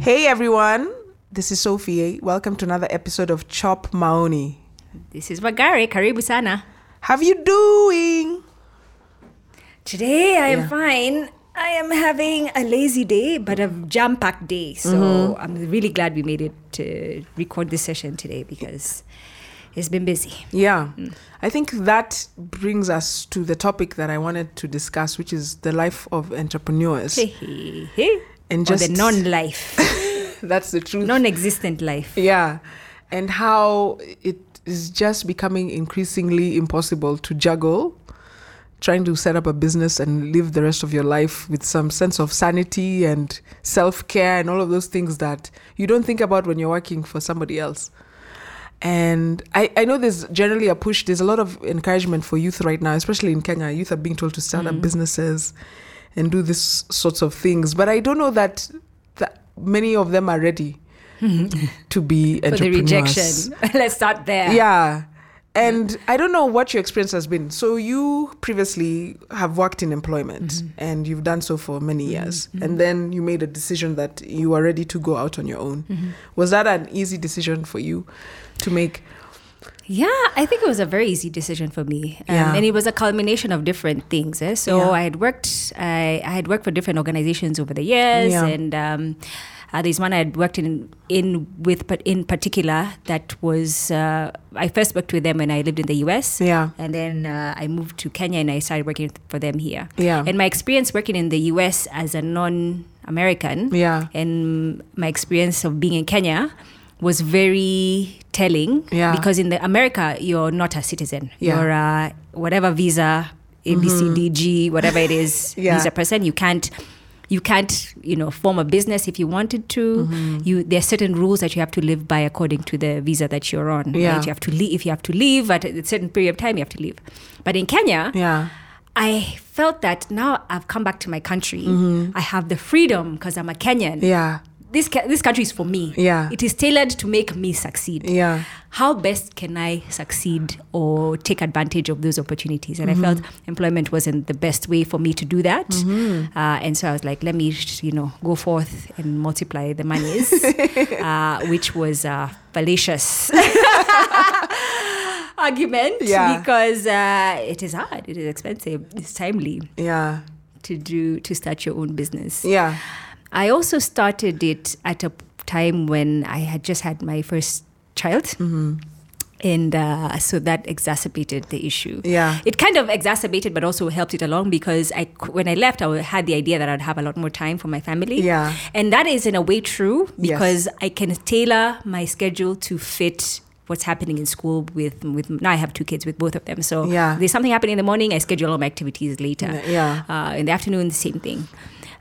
Hey everyone, this is Sophie. Welcome to another episode of Chop Maoni. This is Wagare, karibu sana. How are you doing? Today I am Yeah. fine. I am having a lazy day, but a jam-packed day. So Mm-hmm. I'm really glad we made it to record this session today because it's been busy. Yeah, I think that brings us to the topic that I wanted to discuss, which is the life of entrepreneurs. Hey, hey, hey. And or the non-life, That's the truth. non-existent life. Yeah, and how it is just becoming increasingly impossible to juggle trying to set up a business and live the rest of your life with some sense of sanity and self-care and all of those things that you don't think about when you're working for somebody else. And I, I know there's generally a push, there's a lot of encouragement for youth right now, especially in Kenya. Youth are being told to start up mm. businesses and do these sorts of things. But I don't know that, that many of them are ready to be entrepreneurs. For the rejection. Let's start there. Yeah. And I don't know what your experience has been. So you previously have worked in employment Mm-hmm. and you've done so for many years. And then you made a decision that you are ready to go out on your own. Mm-hmm. Was that an easy decision for you to make? Yeah, I think it was a very easy decision for me, um, Yeah. and it was a culmination of different things. Eh? So Yeah. I had worked, I, I had worked for different organizations over the years, Yeah. and um, uh, there's one I had worked in in with, but in particular that was uh, I first worked with them when I lived in the US, Yeah. and then uh, I moved to Kenya and I started working for them here. Yeah. And my experience working in the US as a non-American, Yeah. and my experience of being in Kenya was very telling Yeah. because in the America you're not a citizen. Yeah. Mm-hmm. You're a whatever visa, A B C D G, whatever it is, Yeah. visa person. You can't you can't, you know, form a business if you wanted to. Mm-hmm. You there are certain rules that you have to live by according to the visa that you're on. Yeah. Right? You have to leave if you have to leave at a certain period of time, you have to leave. But in Kenya, Yeah. I felt that now I've come back to my country. I have the freedom because I'm a Kenyan. Mm-hmm. Yeah. This this country is for me. Yeah. It is tailored to make me succeed. Yeah. How best can I succeed or take advantage of those opportunities? And Mm-hmm. I felt employment wasn't the best way for me to do that. Mm-hmm. Uh, and so I was like, let me, you know, go forth and multiply the monies, uh, which was uh, fallacious. argument Yeah. because uh, it is hard it is expensive it's timely Yeah. to do to start your own business Yeah. I also started it at a time when I had just had my first child. Mm-hmm. And uh, so that exacerbated the issue. Yeah. It kind of exacerbated, but also helped it along because I, when I left, I had the idea that I'd have a lot more time for my family. Yeah. And that is in a way true Yes. because I can tailor my schedule to fit what's happening in school with with now I have two kids with both of them. So Yeah. there's something happening in the morning, I schedule all my activities later. Yeah. Uh, in the afternoon, the same thing.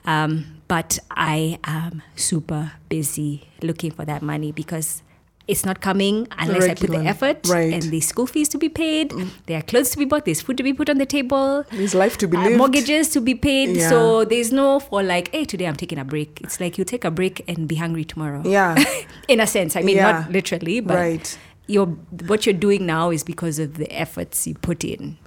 Um, but I am super busy looking for that money because it's not coming unless I put the effort Right. and there's school fees to be paid, there are clothes to be bought, there's food to be put on the table, There's life to be uh, lived. mortgages to be paid. Yeah. So there's no for like, hey, today I'm taking a break. It's like you take a break and be hungry tomorrow. Yeah. In a sense, I mean, Yeah. not literally, but Right. you're, what you're doing now is because of the efforts you put in.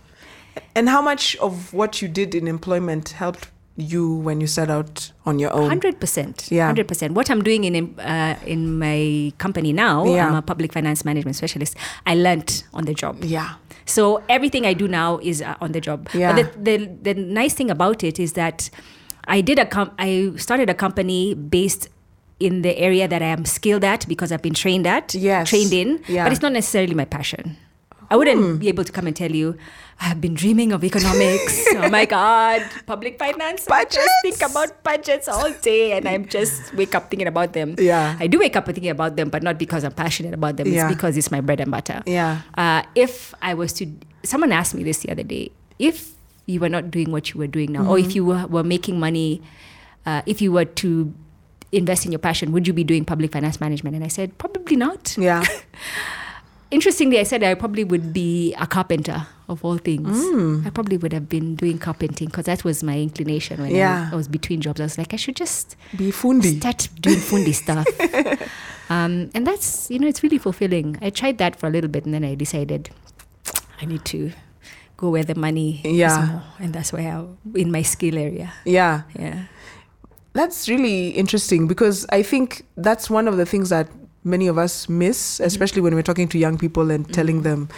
And how much of what you did in employment helped you when you set out on your own? Hundred percent. Yeah. Hundred percent. What I'm doing in uh, in my company now, Yeah. I'm a public finance management specialist. I learnt on the job. Yeah. So everything I do now is uh, on the job. Yeah. But the, the the nice thing about it is that I did a com- I started a company based in the area that I am skilled at because I've been trained at, Yes. trained in. Yeah. But it's not necessarily my passion. I wouldn't be able to come and tell you, I've been dreaming of economics. oh my God, public finance. I just think about budgets all day and I'm just wake up thinking about them. Yeah. I do wake up thinking about them, but not because I'm passionate about them. Yeah. It's because it's my bread and butter. Yeah. Uh, if I was to, someone asked me this the other day, if you were not doing what you were doing now, or Mm-hmm. if you were, were making money, uh, if you were to invest in your passion, would you be doing public finance management? And I said, probably not. Yeah. Interestingly, I said I probably would be a carpenter of all things. Mm. I probably would have been doing carpenting because that was my inclination when Yeah. I, I was between jobs. I was like, I should just Be fundi. start doing fundi stuff. Um, and that's, you know, it's really fulfilling. I tried that for a little bit and then I decided I need to go where the money Yeah. is more. And that's why I, in my skill area. Yeah. Yeah. That's really interesting because I think that's one of the things that many of us miss, mm-hmm. especially when we're talking to young people and mm-hmm. telling them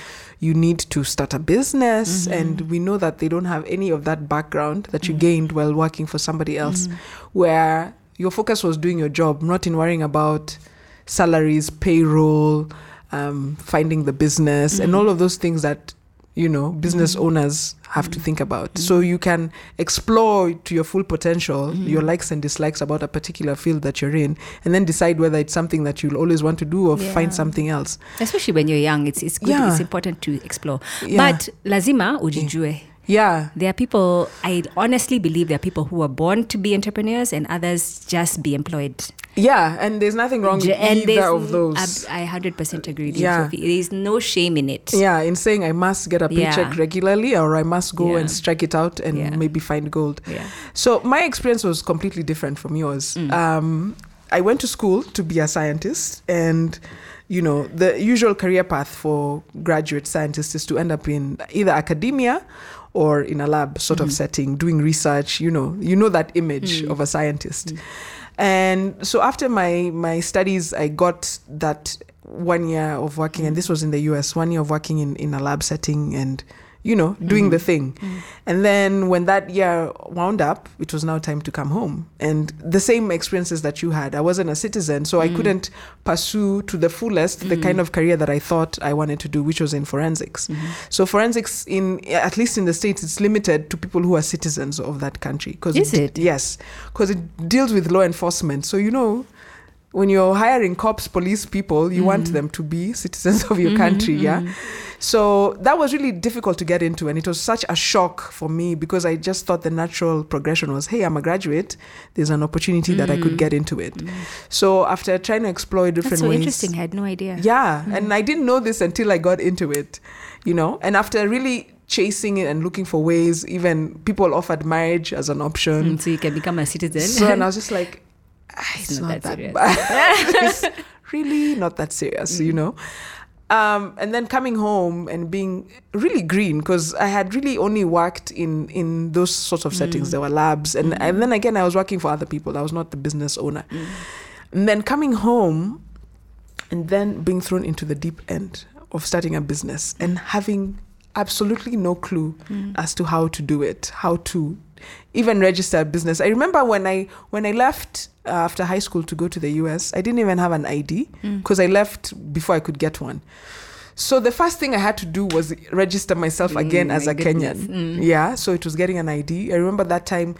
you need to start a business. Mm-hmm. And we know that they don't have any of that background that you gained while working for somebody else, where your focus was doing your job, not in worrying about salaries, payroll, um, finding the business, and all of those things that you know business mm-hmm. owners have to think about mm-hmm. so you can explore to your full potential mm-hmm. your likes and dislikes about a particular field that you're in and then decide whether it's something that you'll always want to do or Yeah. find something else Especially when you're young, it's, it's good, Yeah. it's important to explore. Yeah. But lazima ujijue. yeah There are people, I honestly believe there are people who are born to be entrepreneurs and others just be employed. Yeah and there's nothing wrong with and either there's- of those I, I 100% agree with Yeah. you. Sophie. There is no shame in it. yeah in saying i must get a paycheck Yeah. regularly or i must go Yeah. and strike it out and Yeah. maybe find gold Yeah. So my experience was completely different from yours. Mm. Um, I went to school to be a scientist, and you know the usual career path for graduate scientists is to end up in either academia or in a lab sort of mm. setting, doing research. You know, you know that image mm. of a scientist. And so after my my studies, I got that one year of working, and mm. this was in the U.S. One year of working in in a lab setting, and you know, doing the mm-hmm. thing. Mm-hmm. And then when that year wound up, it was now time to come home. And the same experiences that you had, I wasn't a citizen, so I mm-hmm. couldn't pursue to the fullest the kind of career that I thought I wanted to do, which was in forensics. So forensics, in at least in the states, it's limited to people who are citizens of that country. Cause Is it? Yes, because it deals with law enforcement. So you know. When you're hiring cops, police people, you want mm. them to be citizens of your mm-hmm, country, yeah? Mm-hmm. So that was really difficult to get into, and it was such a shock for me because I just thought the natural progression was, hey, I'm a graduate. There's an opportunity that I could mm. get into it. Mm. So after trying to explore different That's so ways, interesting. I had no idea. yeah, and I didn't know this until I got into it, you know. And after really chasing it and looking for ways, even people offered marriage as an option. Mm, so you can become a citizen. So and I was just like, "Ah, it's, not, that, serious." bad. it's really not that serious, you know. Um, and then coming home and being really green because I had really only worked in in those sorts of settings. There were labs, and and then again I was working for other people. I was not the business owner. And then coming home, and then being thrown into the deep end of starting a business and having absolutely no clue as to how to do it, how to even register a business. I remember when I when I left uh, after high school to go to the US, I didn't even have an ID because I left before I could get one. So the first thing I had to do was register myself again Mm, as my a goodness. Kenyan. Yeah, so it was getting an ID. I remember that time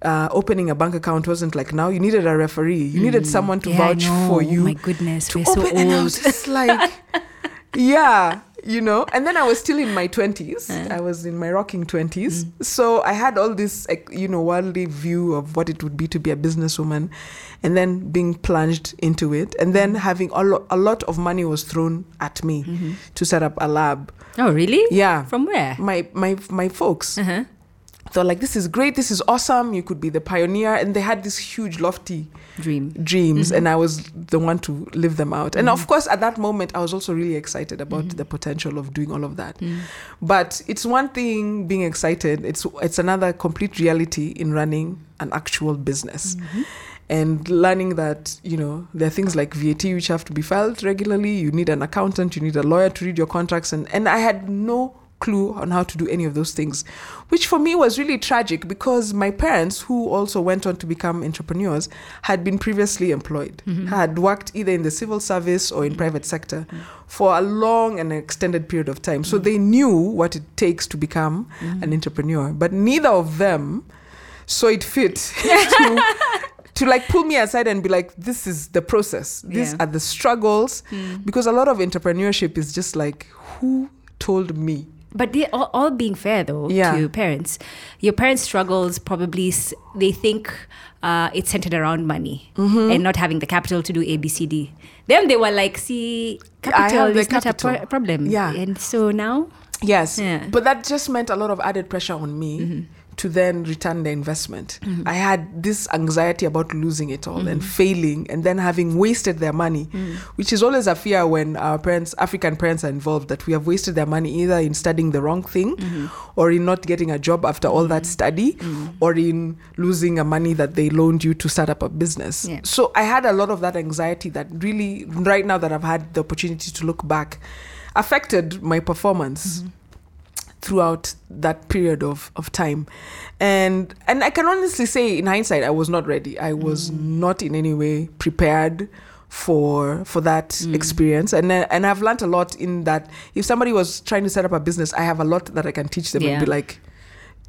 uh, opening a bank account wasn't like now. You needed a referee. You needed someone to Mm. Yeah, vouch for Oh you my goodness, to we're so open. And I was old. just like, yeah, you know. And then I was still in my twenties. I was in my rocking twenties. Mm. So I had all this, you know, worldly view of what it would be to be a businesswoman, and then being plunged into it, and then Mm. having a, lo- a lot of money was thrown at me Mm-hmm. to set up a lab. Oh, really? Yeah, From where? my my my folks Uh-huh. Thought like this is great this is awesome. You could be the pioneer. And they had these huge lofty Dream. dreams. Mm-hmm. And i was the one to live them out. And of mm-hmm. course at that moment i was also really excited about mm-hmm. the potential of doing all of that. Mm. But it's one thing being excited. It's it's another complete reality in running an actual business. And learning that you know there are things like VAT which have to be filed regularly. You need an accountant. You need a lawyer to read your contracts. And and I had no clue on how to do any of those things which for me was really tragic because my parents who also went on to become entrepreneurs had been previously employed mm-hmm. had worked either in the civil service or in private sector mm-hmm. for a long and extended period of time. So mm-hmm. they knew what it takes to become an entrepreneur but neither of them saw it fit to to like pull me aside and be like this is the process. These Yeah. are the struggles. Mm. Because a lot of entrepreneurship is just like who told me But they all, all being fair though Yeah. to parents, your parents' struggles probably s- they think uh, it's centered around money Mm-hmm. and not having the capital to do A B C D. Then they were like, see, capital is not a capital. pro- problem. Yeah. and so now yes Yeah. but that just meant a lot of added pressure on me to then return the investment. Mm-hmm. I had this anxiety about losing it all and Mm-hmm. failing and then having wasted their money, Mm. which is always a fear when our parents, African parents, are involved that we have wasted their money either in studying the wrong thing Mm-hmm. or in not getting a job after all that study or in losing a money that they loaned you to start up a business. Yeah. So I had a lot of that anxiety that really, right now that I've had the opportunity to look back, affected my performance throughout that period of, of time. And and i can honestly say in hindsight i was not ready. I was mm. not in any way prepared for for that mm. experience. And uh, and i've learned a lot in that if somebody was trying to set up a business i have a lot that i can teach them and be like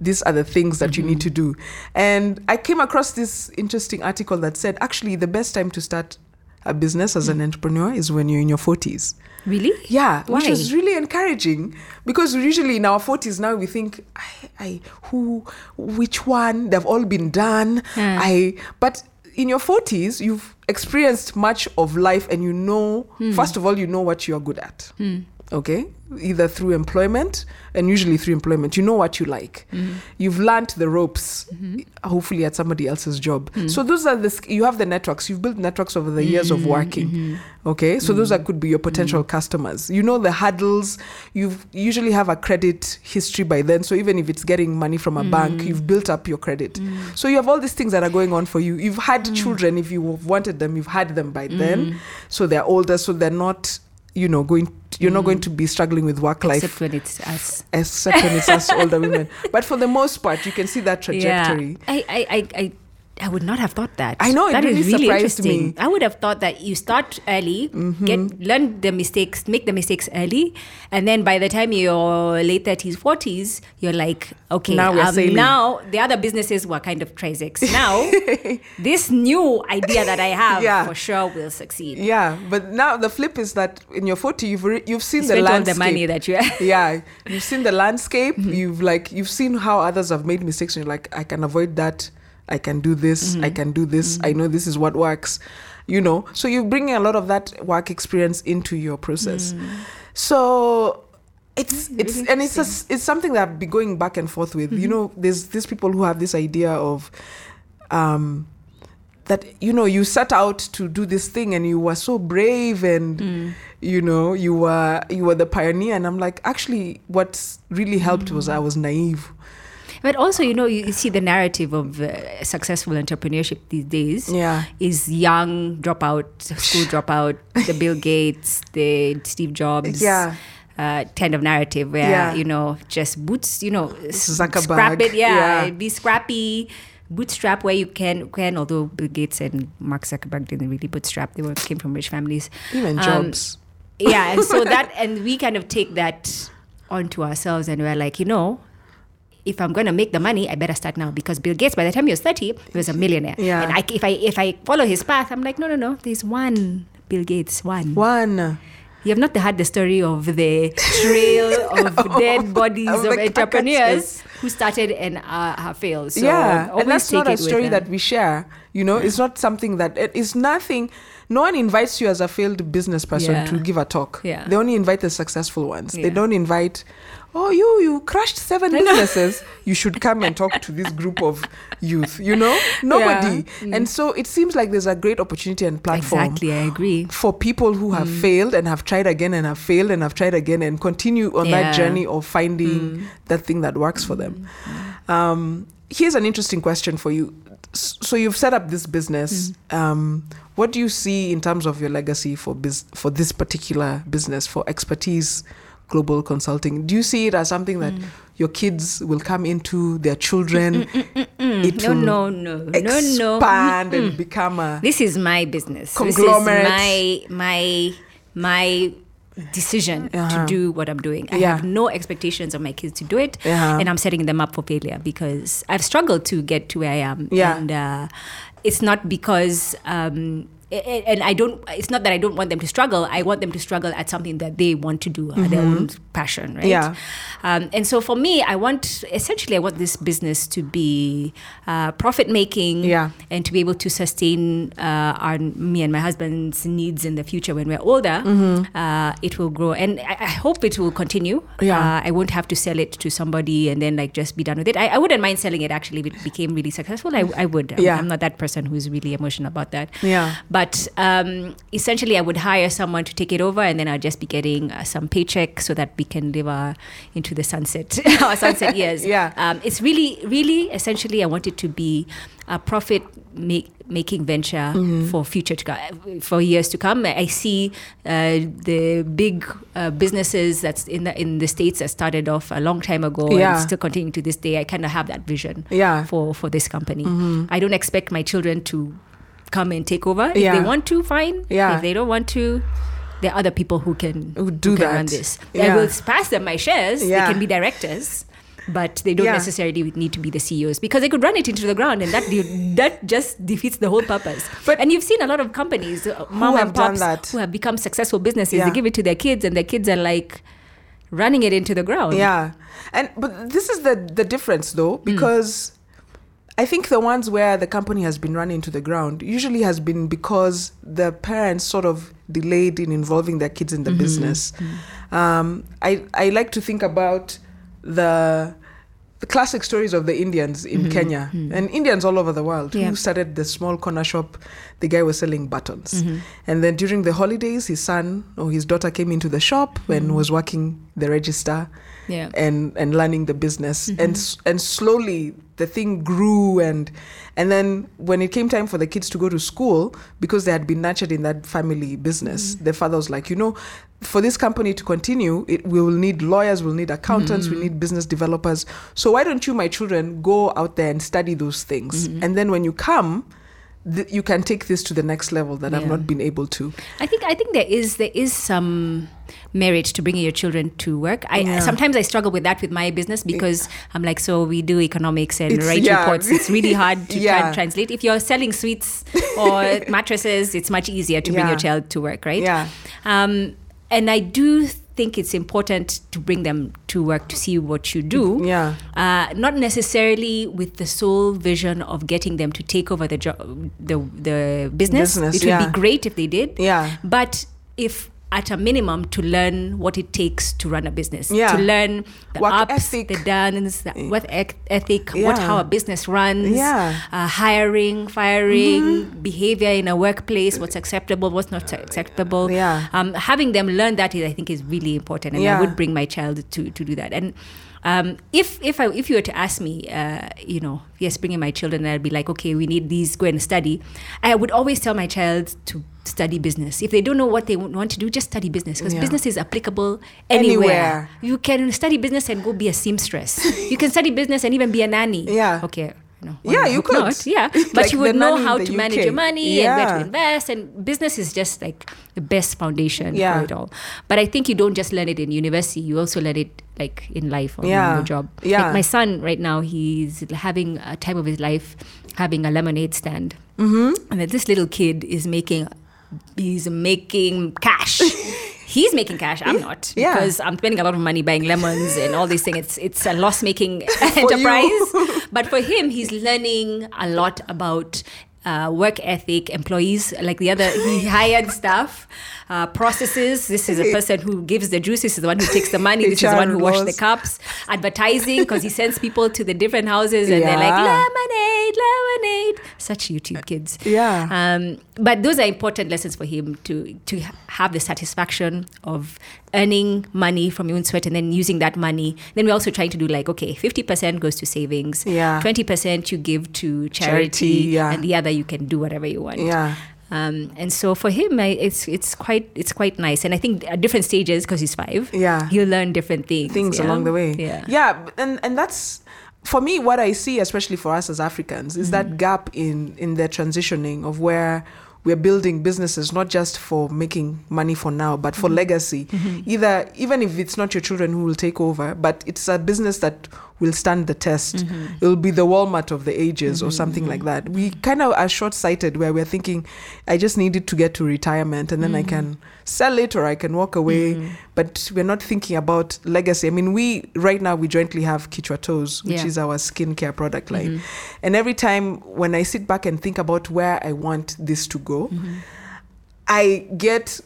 these are the things that you need mm-hmm. to do. And i came across this interesting article that said actually the best time to start a business as mm. an entrepreneur is when you're in your 40s Really? yeah, Why? which is really encouraging because usually in our forties now we think, I, I, who, which one? They've all been done. Yeah. I, but in your forties, you've experienced much of life, and you know, Hmm. first of all, you know what you are good at. Okay, either through employment, and usually through employment, you know what you like. Hmm. You've learnt the ropes, hopefully at somebody else's job. Hmm. So those are the you have the networks. You've built networks over the years of working. Mm-hmm. Okay, so those are could be your potential customers. You know the hurdles. You've usually have a credit history by then. So even if it's getting money from a Mm. bank, you've built up your credit. So you have all these things that are going on for you. You've had Mm. children. If you have wanted them, you've had them by then. So they're older. So they're not. You know, going. You're not going mm. to be struggling with work life Except when it's us. except when it's us older women. But for the most part, you can see that trajectory. Yeah. I, I, I, I, I would not have thought that. I know, it That is really surprised interesting. me. Mm-hmm. I would have thought that you start early, get learn the mistakes, make the mistakes early, and then by the time you're late thirties, forties, you're like, okay, Now um, now the other businesses were kind of trisecs. Now this new idea that I have Yeah. for sure will succeed. Yeah, but now the flip is that in your 40, you've re- you've seen You the landscape. the money that you have. yeah, you've seen the landscape. Mm-hmm. You've like you've seen how others have made mistakes, and you're like, I can avoid that. I can do this. Mm-hmm. I can do this. I mm-hmm. mm-hmm. know this is what works. You know, so you're bringing a lot of that work experience into your process. Mm. So it's it's really and it's a it's something that I've been going back and forth with. You mm-hmm. know, there's these people who have this idea of um that you know you set out to do this thing and you were so brave and mm. you know you were you were the pioneer and i'm like actually what really helped was mm. i was naive But also, you know, you, you see the narrative of uh, successful entrepreneurship these days. Yeah. Is young dropout, school dropout, the Bill Gates, the Steve Jobs. Yeah. Uh, kind of narrative where Yeah. you know just boots you know Zuckerberg, scrap it yeah, yeah. be scrappy bootstrap where you can can although Bill Gates and Mark Zuckerberg didn't really bootstrap they were came from rich families even Um, jobs yeah and so that and we kind of take that onto ourselves and we're like you know if i'm going to make the money i better start now. Because bill gates by the time he was 30 he was a millionaire. Yeah. and I, if i if i follow his path i'm like no no no. There's one bill gates one. One. You have not heard the story of the trail of dead bodies Of of, entrepreneurs who started and uh, have failed. So yeah and that's not a story that we share you know? It's not something that it is nothing no one invites you as a failed business person Yeah. to give a talk. Yeah. they only invite the successful ones. They don't invite oh you you crushed seven businesses you should come and talk to this group of youth you know nobody and so it seems like there's a great opportunity and platform Mm. exactly i agree for people who have Mm. failed and have tried again and have failed and have tried again and continue on that Yeah. Mm. journey of finding that thing that works for them. Um, here's an interesting question for you. So you've set up this business. Mm. Um, what do you see in terms of your legacy for bus- for this particular business for expertise global consulting? Do you see it as something that Mm. your kids will come into their children? It no will no no no no expand and become a this is my business Conglomerate. this is my my my decision Uh-huh. to do what i'm doing i Yeah. have no expectations of my kids to do it Uh-huh. and i'm setting them up for failure because i've struggled to get to where i am Yeah. and uh, it's not because um, and I don't. It's not that I don't want them to struggle. I want them to struggle at something that they want to do, uh, their own passion, right? Yeah. Um, and so for me, I want essentially I want this business to be uh, profit making, Yeah. and to be able to sustain uh, our me and my husband's needs in the future when we're older. Mm-hmm. Uh, it will grow, and I, I hope it will continue. Yeah. Uh, I won't have to sell it to somebody and then like just be done with it. I, I wouldn't mind selling it actually if it became really successful. I, I would. I'm, Yeah. I'm not that person who's really emotional about that. Yeah. But um, essentially, I would hire someone to take it over, and then I'll just be getting uh, some paycheck so that we can live our into the sunset, our sunset years. Yeah. Um, it's really, really essentially, I want it to be a profit make, making venture Mm-hmm. for future to come, for years to come. I see uh, the big uh, businesses that's in the in the states that started off a long time ago Yeah. and still continuing to this day. I kind of have that vision Yeah. for for this company. I don't expect my children to come and take over. If Yeah. they want to, fine. Yeah. If they don't want to, there are other people who can Who do can that. run this. Yeah. I will pass them my shares. Yeah. They can be directors. But they don't Yeah. necessarily need to be the CEOs because they could run it into the ground, and that de- that just defeats the whole purpose. But- and you've seen a lot of companies, uh, mom have and done pops, that. who have become successful businesses. They give it to their kids, and their kids are like running it into the ground. Yeah, and but this is the the difference though because I think the ones where the company has been run into the ground usually has been because the parents sort of delayed in involving their kids in the mm-hmm. business. Mm-hmm. Um, I I like to think about the the classic stories of the Indians in mm-hmm. Kenya. And Indians all over the world. Yeah. who started the small corner shop. The guy was selling buttons, and then during the holidays, his son or his daughter came into the shop and was working the register Yeah. and and learning the business. And and slowly the thing grew and and then when it came time for the kids to go to school because they had been nurtured in that family business mm. the father was like you know for this company to continue it we will need lawyers we'll need accountants we mm. need business developers. So why don't you my children go out there and study those things? Mm-hmm. And then when you come th- you can take this to the next level that I've not been able to I think I think there is there is some merit to bringing your children to work. I Yeah. sometimes I struggle with that with my business because I'm like, so we do economics and It's- write yeah. reports. It's really hard to try Yeah. translate. If you're selling sweets or mattresses, it's much easier to bring Yeah. your child to work, right? Yeah. Um, and I do think it's important to bring them to work to see what you do. Yeah. Uh, not necessarily with the sole vision of getting them to take over the job, the the business. Business, it would yeah. be great if they did. Yeah. But if at a minimum to learn what it takes to run a business, Yeah. to learn the Work ups, ethic. the downs, the work ec- ethic, what how a business runs, Yeah. uh, hiring, firing, behavior in a workplace, what's acceptable, what's not acceptable. Yeah. Um, having them learn that is, I think, is really important, and Yeah. I would bring my child to, to do that. And um, if if I, if you were to ask me, uh, you know, yes, bringing my children, I'd be like, okay, we need these, go and study. I would always tell my child to study business. If they don't know what they want to do, just study business because Yeah. business is applicable Anywhere. anywhere. You can study business and go be a seamstress. you can study business and even be a nanny. Yeah. Okay. No, Yeah, you could. Not. Yeah, but Like you would know how to manage your money and where to invest. And business is just like the best foundation Yeah. for it all. But I think you don't just learn it in university; you also learn it like in life or Yeah. the job. Yeah. Like my son right now, he's having a time of his life, having a lemonade stand, mm-hmm. and this little kid is making, he's making cash. He's making cash. I'm not Yeah. because I'm spending a lot of money buying lemons and all these things. It's it's a loss making enterprise. but for him, he's learning a lot about uh, work ethic, employees. Like the other, he hired staff, uh, processes. This is a person who gives the juice. This is the one who takes the money. This is the one who washes the cups. Advertising because he sends people to the different houses and they're like Yeah. Lemonade, lemonade. Such YouTube kids. Yeah. Um, but those are important lessons for him to to have the satisfaction of earning money from your own sweat and then using that money. Then we're also trying to do like, okay, fifty percent goes to savings, Yeah. twenty percent you give to charity, Charity, yeah. and the other you can do whatever you want. Yeah. Um, and so for him, I, it's it's quite it's quite nice. And I think at different stages, because he's five, Yeah. he'll learn different things. things yeah? along the way. Yeah. yeah, and and that's for me what I see, especially for us as Africans, is Mm-hmm. that gap in in the transitioning of where we're building businesses not just for making money for now, but Mm-hmm. for legacy. Either even if it's not your children who will take over, but it's a business that will stand the test. Mm-hmm. It'll be the Walmart of the ages or mm-hmm, something mm-hmm. like that. We kind of are short sighted where we're thinking, I just need it to get to retirement and then I can mm-hmm. sell it or I can walk away. Mm-hmm. But we're not thinking about legacy. I mean, we right now we jointly have Kichwa Toes, which Yeah. is our skincare product line. And every time when I sit back and think about where I want this to go, I get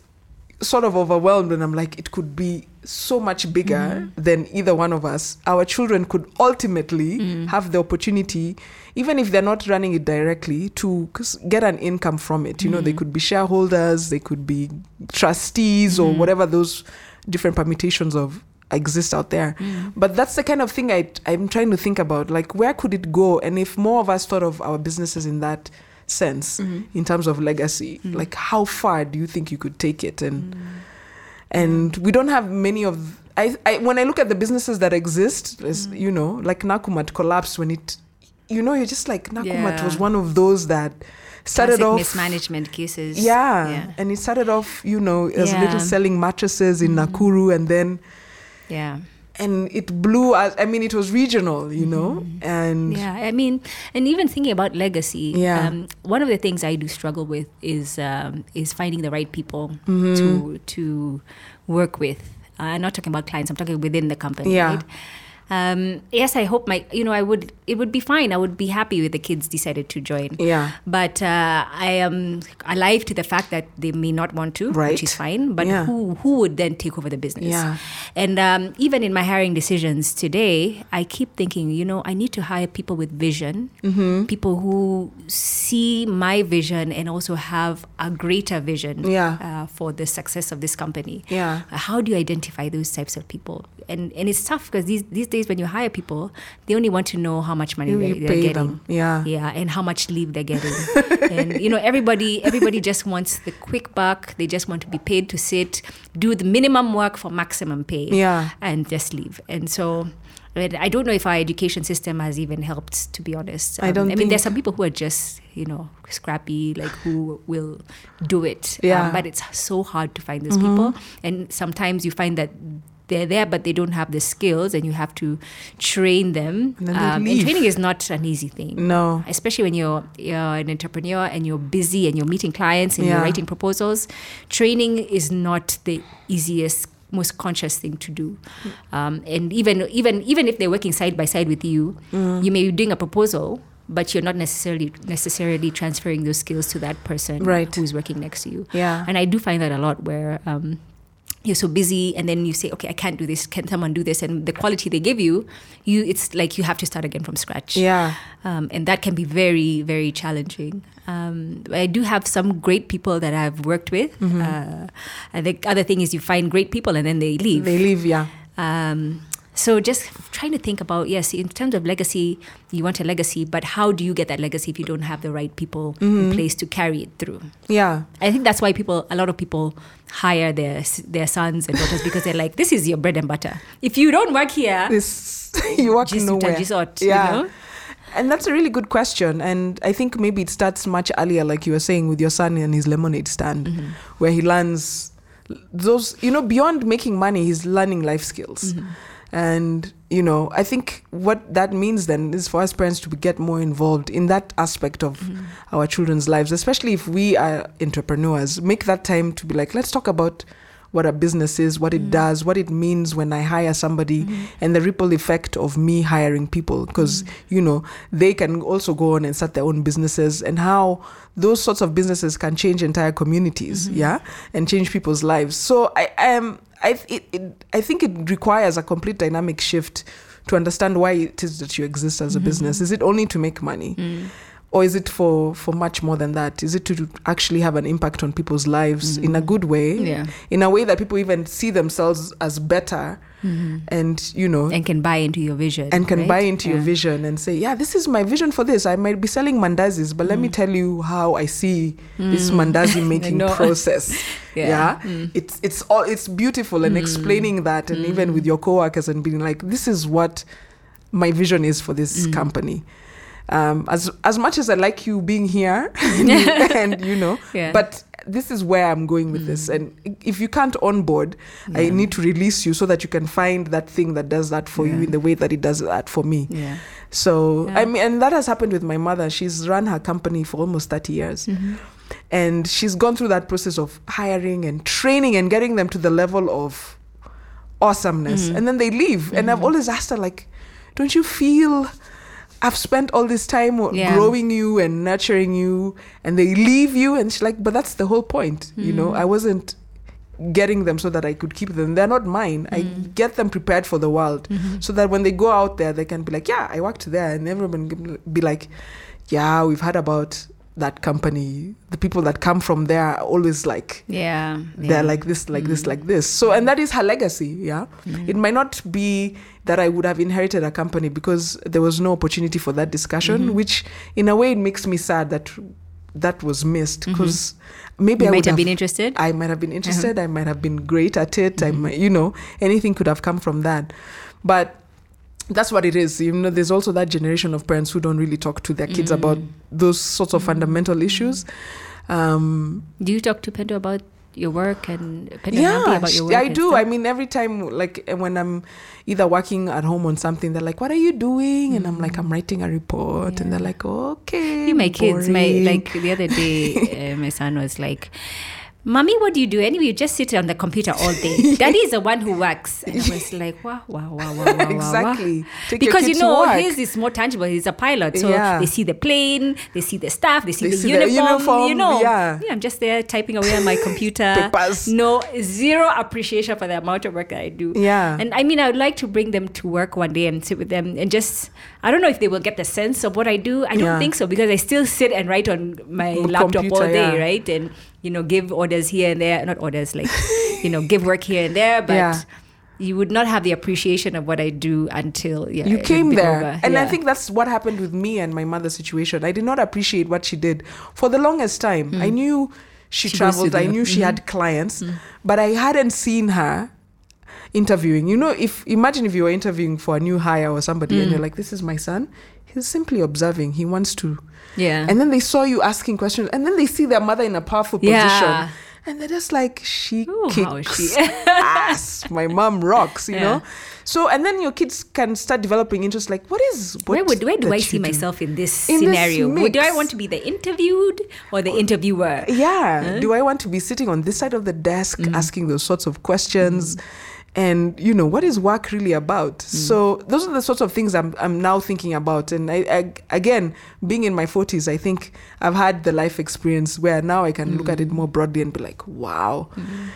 sort of overwhelmed and I'm like, it could be so much bigger mm-hmm. than either one of us. Our children could ultimately mm. have the opportunity, even if they're not running it directly, to get an income from it. You know, they mm. could be shareholders, they could be trustees, or mm. whatever those different permutations of exist out there. But that's the kind of thing I, I'm trying to think about. Like, where could it go? And if more of us thought of our businesses in that sense, mm-hmm. in terms of legacy, mm-hmm. like how far do you think you could take it? And mm-hmm. and we don't have many of. I, I when I look at the businesses that exist, there's, you know, like Nakumatt collapsed when it, you know, you're just like Nakumatt Yeah. was one of those that started Classic off mismanagement cases. yeah. yeah, and it started off, you know, as Yeah. little selling mattresses in Nakuru, and then yeah. And it blew. As, I mean, it was regional, you know, and Yeah, I mean, and even thinking about legacy, Yeah. um, one of the things I do struggle with is um, is finding the right people Mm-hmm. to to work with. Uh, I'm not talking about clients. I'm talking within the company. Yeah. Right? Um, yes, I hope my you know I would it would be fine. I would be happy if the kids decided to join. yeah, But uh, I am alive to the fact that they may not want to, Right. which is fine. But Yeah. who who would then take over the business? Yeah. And um, even in my hiring decisions today, I keep thinking, you know, I need to hire people with vision, Mm-hmm. people who see my vision and also have a greater vision Yeah. uh, for the success of this company. Yeah. Uh, How do you identify those types of people? And and it's tough because these these days when you hire people, they only want to know how much money You- they, you they're getting. them. Yeah. Yeah, and how much leave they're getting. and you know, everybody everybody just wants the quick buck. They just want to be paid to sit, do the minimum work for maximum pay. Yeah. And just leave. And so I don't know if our education system has even helped, to be honest. I don't I mean, there's some people who are just, you know, scrappy, like who will do it. Um, Yeah. Mm-hmm. but it's so hard to find those people. And sometimes you find that they're there, but they don't have the skills, and you have to train them. And Um, and training is not an easy thing no, especially when you're you're an entrepreneur and you're busy and you're meeting clients and Yeah. you're writing proposals training is not the easiest most conscious thing to do um, and even even even if they're working side by side with you Mm. you may be doing a proposal but you're not necessarily necessarily transferring those skills to that person Right. who's working next to you yeah, and I do find that a lot where um, you're so busy and then you say, okay, I can't do this. Can someone do this? And the quality they give you, you it's like you have to start again from scratch. yeah, Um, and that can be very, very challenging. Um, I do have some great people that I've worked with. Mm-hmm. Uh, the other thing is you find great people and then they leave. they leave. Yeah, Um, so just trying to think about yes, in terms of legacy, you want a legacy, but how do you get that legacy if you don't have the right people Mm-hmm. in place to carry it through? yeah, I think that's why people, a lot of people, hire their their sons and daughters because they're like, this is your bread and butter. If you don't work here, this you walk just nowhere. utajisort, Yeah. you know? And that's a really good question. And I think maybe it starts much earlier, like you were saying, with your son and his lemonade stand, Mm-hmm. where he learns those, you know, beyond making money, he's learning life skills. Mm-hmm. And, you know, I think what that means then is for us parents to get more involved in that aspect of Mm-hmm. our children's lives, especially if we are entrepreneurs. Make that time to be like, let's talk about what a business is, what it mm. does, what it means when I hire somebody, mm-hmm. and the ripple effect of me hiring people. Because, mm. you know, they can also go on and start their own businesses, and how those sorts of businesses can change entire communities, mm-hmm. yeah, and change people's lives. So I am. I, it, it, I think it requires a complete dynamic shift to understand why it is that you exist as a mm-hmm. business. Is it only to make money? Mm. Or is it for, for much more than that? Is it to actually have an impact on people's lives in a good way? Yeah. In a way that people even see themselves as better and, you know, and can buy into your vision. and can right? buy into your vision and say, yeah, this is my vision for this. I might be selling mandazis, but let Mm. me tell you how I see this mandazi making know. process. Yeah. yeah, Mm. it's it's all it's beautiful and explaining that, and even with your coworkers and being like, this is what my vision is for this Mm. company. Um, as as much as I like you being here, and, you know, Yeah. but this is where I'm going with this. And if you can't onboard, I need to release you so that you can find that thing that does that for you in the way that it does that for me. Yeah. So Yeah. I mean, and that has happened with my mother. She's run her company for almost thirty years, Mm-hmm. and she's gone through that process of hiring and training and getting them to the level of awesomeness, Mm-hmm. and then they leave. And I've always asked her, like, don't you feel? I've spent all this time Yeah. growing you and nurturing you, and they leave you, and she's like, but that's the whole point, you know. Mm-hmm. I wasn't getting them so that I could keep them. They're not mine. I Mm. get them prepared for the world Mm-hmm. so that when they go out there, they can be like, yeah, I worked there. And everyone can be like, yeah, we've heard about that company. The people that come from there are always like, Yeah. they're like this, like this, mm. like this. So, and that is her legacy. Yeah. Mm. It might not be that I would have inherited a company because there was no opportunity for that discussion, mm-hmm. which in a way it makes me sad that that was missed mm-hmm. because maybe You I might would have been interested. I might have been uh-huh. interested. I might have been great at it. I mm-hmm. might, you know, anything could have come from that. But that's what it is. You know, there's also that generation of parents who don't really talk to their kids about those sorts of fundamental issues. Um, Do you talk to Pendo about your work and Pendo and yeah, about your work? Yeah, I do. stuff? I mean, every time, like eh, when I'm either working at home on something, they're like, "What are you doing?" And I'm like, "I'm writing a report," and they're like, "Okay." See, my kids, my like the other day, uh, my son was like, "Mommy, what do you do? Anyway, you just sit on the computer all day. Daddy is the one who works." And I was like, "Wow, wow, wow, wow, wow, wow, wow." exactly Take Because you know his is more tangible. He's a pilot, so Yeah. they see the plane, they see the staff, they see, They the, see the uniform, You know, yeah. I'm just there typing away on my computer. No, zero appreciation for the amount of work that I do. Yeah. And I mean, I would like to bring them to work one day and sit with them and just, I don't know if they will get the sense of what I do. I don't Yeah. think so because I still sit and write on my laptop all day, yeah. right? And, you know, give orders here and there. Not orders, like, you know, give work here and there. But Yeah. you would not have the appreciation of what I do until yeah, you came there over. and i think that's what happened with me and my mother's situation i did not appreciate what she did for the longest time i knew she, Mm. She traveled i knew she Mhm. had clients but i hadn't seen her interviewing you know if imagine if you were interviewing for a new hire or somebody and Mm. you're like this is my son he's simply observing he wants to yeah. and then they saw you asking questions and then they see their mother in a powerful Yeah. position and they're just like she Ooh, kicks she? ass my mom rocks you Yeah. know so and then your kids can start developing interest like what is what where would where do I see do? myself in this In scenario? Would- do I want to be the interviewed or the interviewer? yeah do i want to be sitting on this side of the desk Mm. asking those sorts of questions and you know what is work really about? Mm. so those are the sorts of things i'm, I'm now thinking about. And I, I again being in my 40s i think i've had the life experience where now i can look at it Mm. more broadly and be like wow.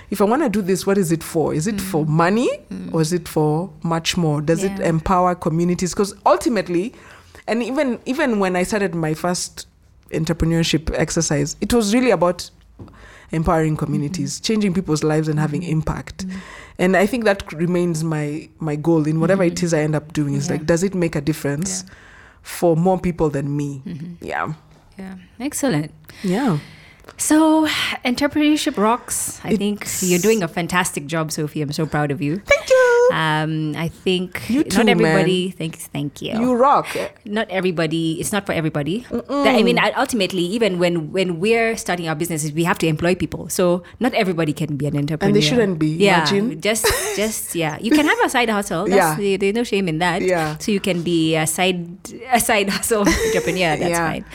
If i want to do this what is it for? Is it for money or is it for much more? Does it Mm. Empower communities? Because ultimately and even even when i started my first entrepreneurship exercise it was really about empowering communities changing people's lives and having impact and i think that remains my my goal in whatever it mm-hmm. is i end up doing is Yeah. like does it make a difference for more people than me mm-hmm. yeah Yeah, excellent. yeah So, entrepreneurship rocks. I think you're doing a fantastic job, Sophie. I'm so proud of you. thank you Um, I think You too, not everybody. Thanks, thank you. you rock not everybody. It's not for everybody. That- I mean, ultimately, even when when we're starting our businesses, we have to employ people. So not everybody can be an entrepreneur, and they shouldn't be, Yeah, imagine. just just yeah. You can have a side hustle. That's, Yeah. there's no shame in that. Yeah. So you can be a side a side hustle entrepreneur. That's Yeah. fine.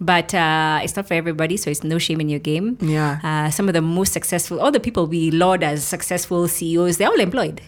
But uh, it's not for everybody, so it's no shame in your game. Yeah. Uh, some of the most successful, all the people we laud as successful CEOs, they're all employed.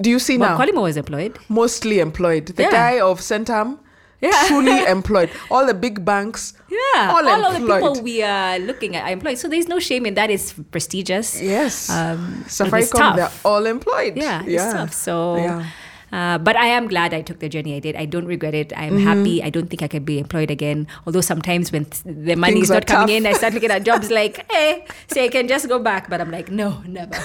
Do you see now Collymore was employed. mostly employed the Yeah. guy of Centum Yeah. truly employed all the big banks Yeah, all, all, of the people we are looking at are employed. So there's no shame in that. It's prestigious. yes Um, safaricom they're all employed Yeah, it's tough. So, Yeah. Uh, but I am glad I took the journey I did. I don't regret it. I'm Mm-hmm. happy. I don't think I can be employed again. Although sometimes when th- the money Things is not coming tough. in, I start looking at jobs like, hey, say I can just go back. But I'm like, no, never.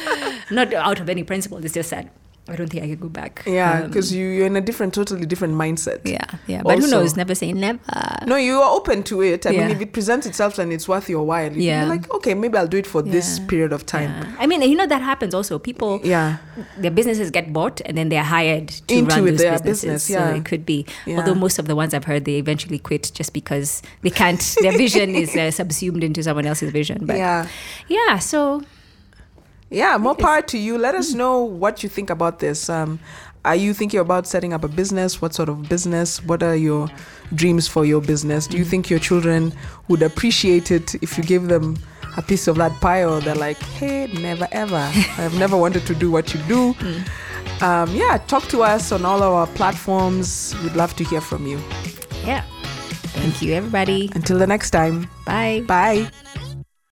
not out of any principle. It's just that I don't think I could go back. Yeah, Um, because you, you're in a different, totally different mindset. yeah, yeah. But who knows? Never say never. No, you are open to it. I mean, if it presents itself and it's worth your while, Yeah. you're like, okay, maybe I'll do it for this period of time. Yeah. I mean, you know that happens also. People, Yeah. their businesses get bought and then they're hired to Into run those their businesses. business, yeah. So it could be. Yeah. Although most of the ones I've heard, they eventually quit just because they can't. their vision is uh, subsumed into someone else's vision. But yeah. yeah, so Yeah, more power to you. Let us know what you think about this. Um, are you thinking about setting up a business? What sort of business? What are your dreams for your business? Do you think your children would appreciate it if you gave them a piece of that pie, or they're like, hey, never ever. I've never wanted to do what you do. Um, yeah, talk to us on all our platforms. We'd love to hear from you. yeah. Thank you, everybody. Until the next time, Bye. bye.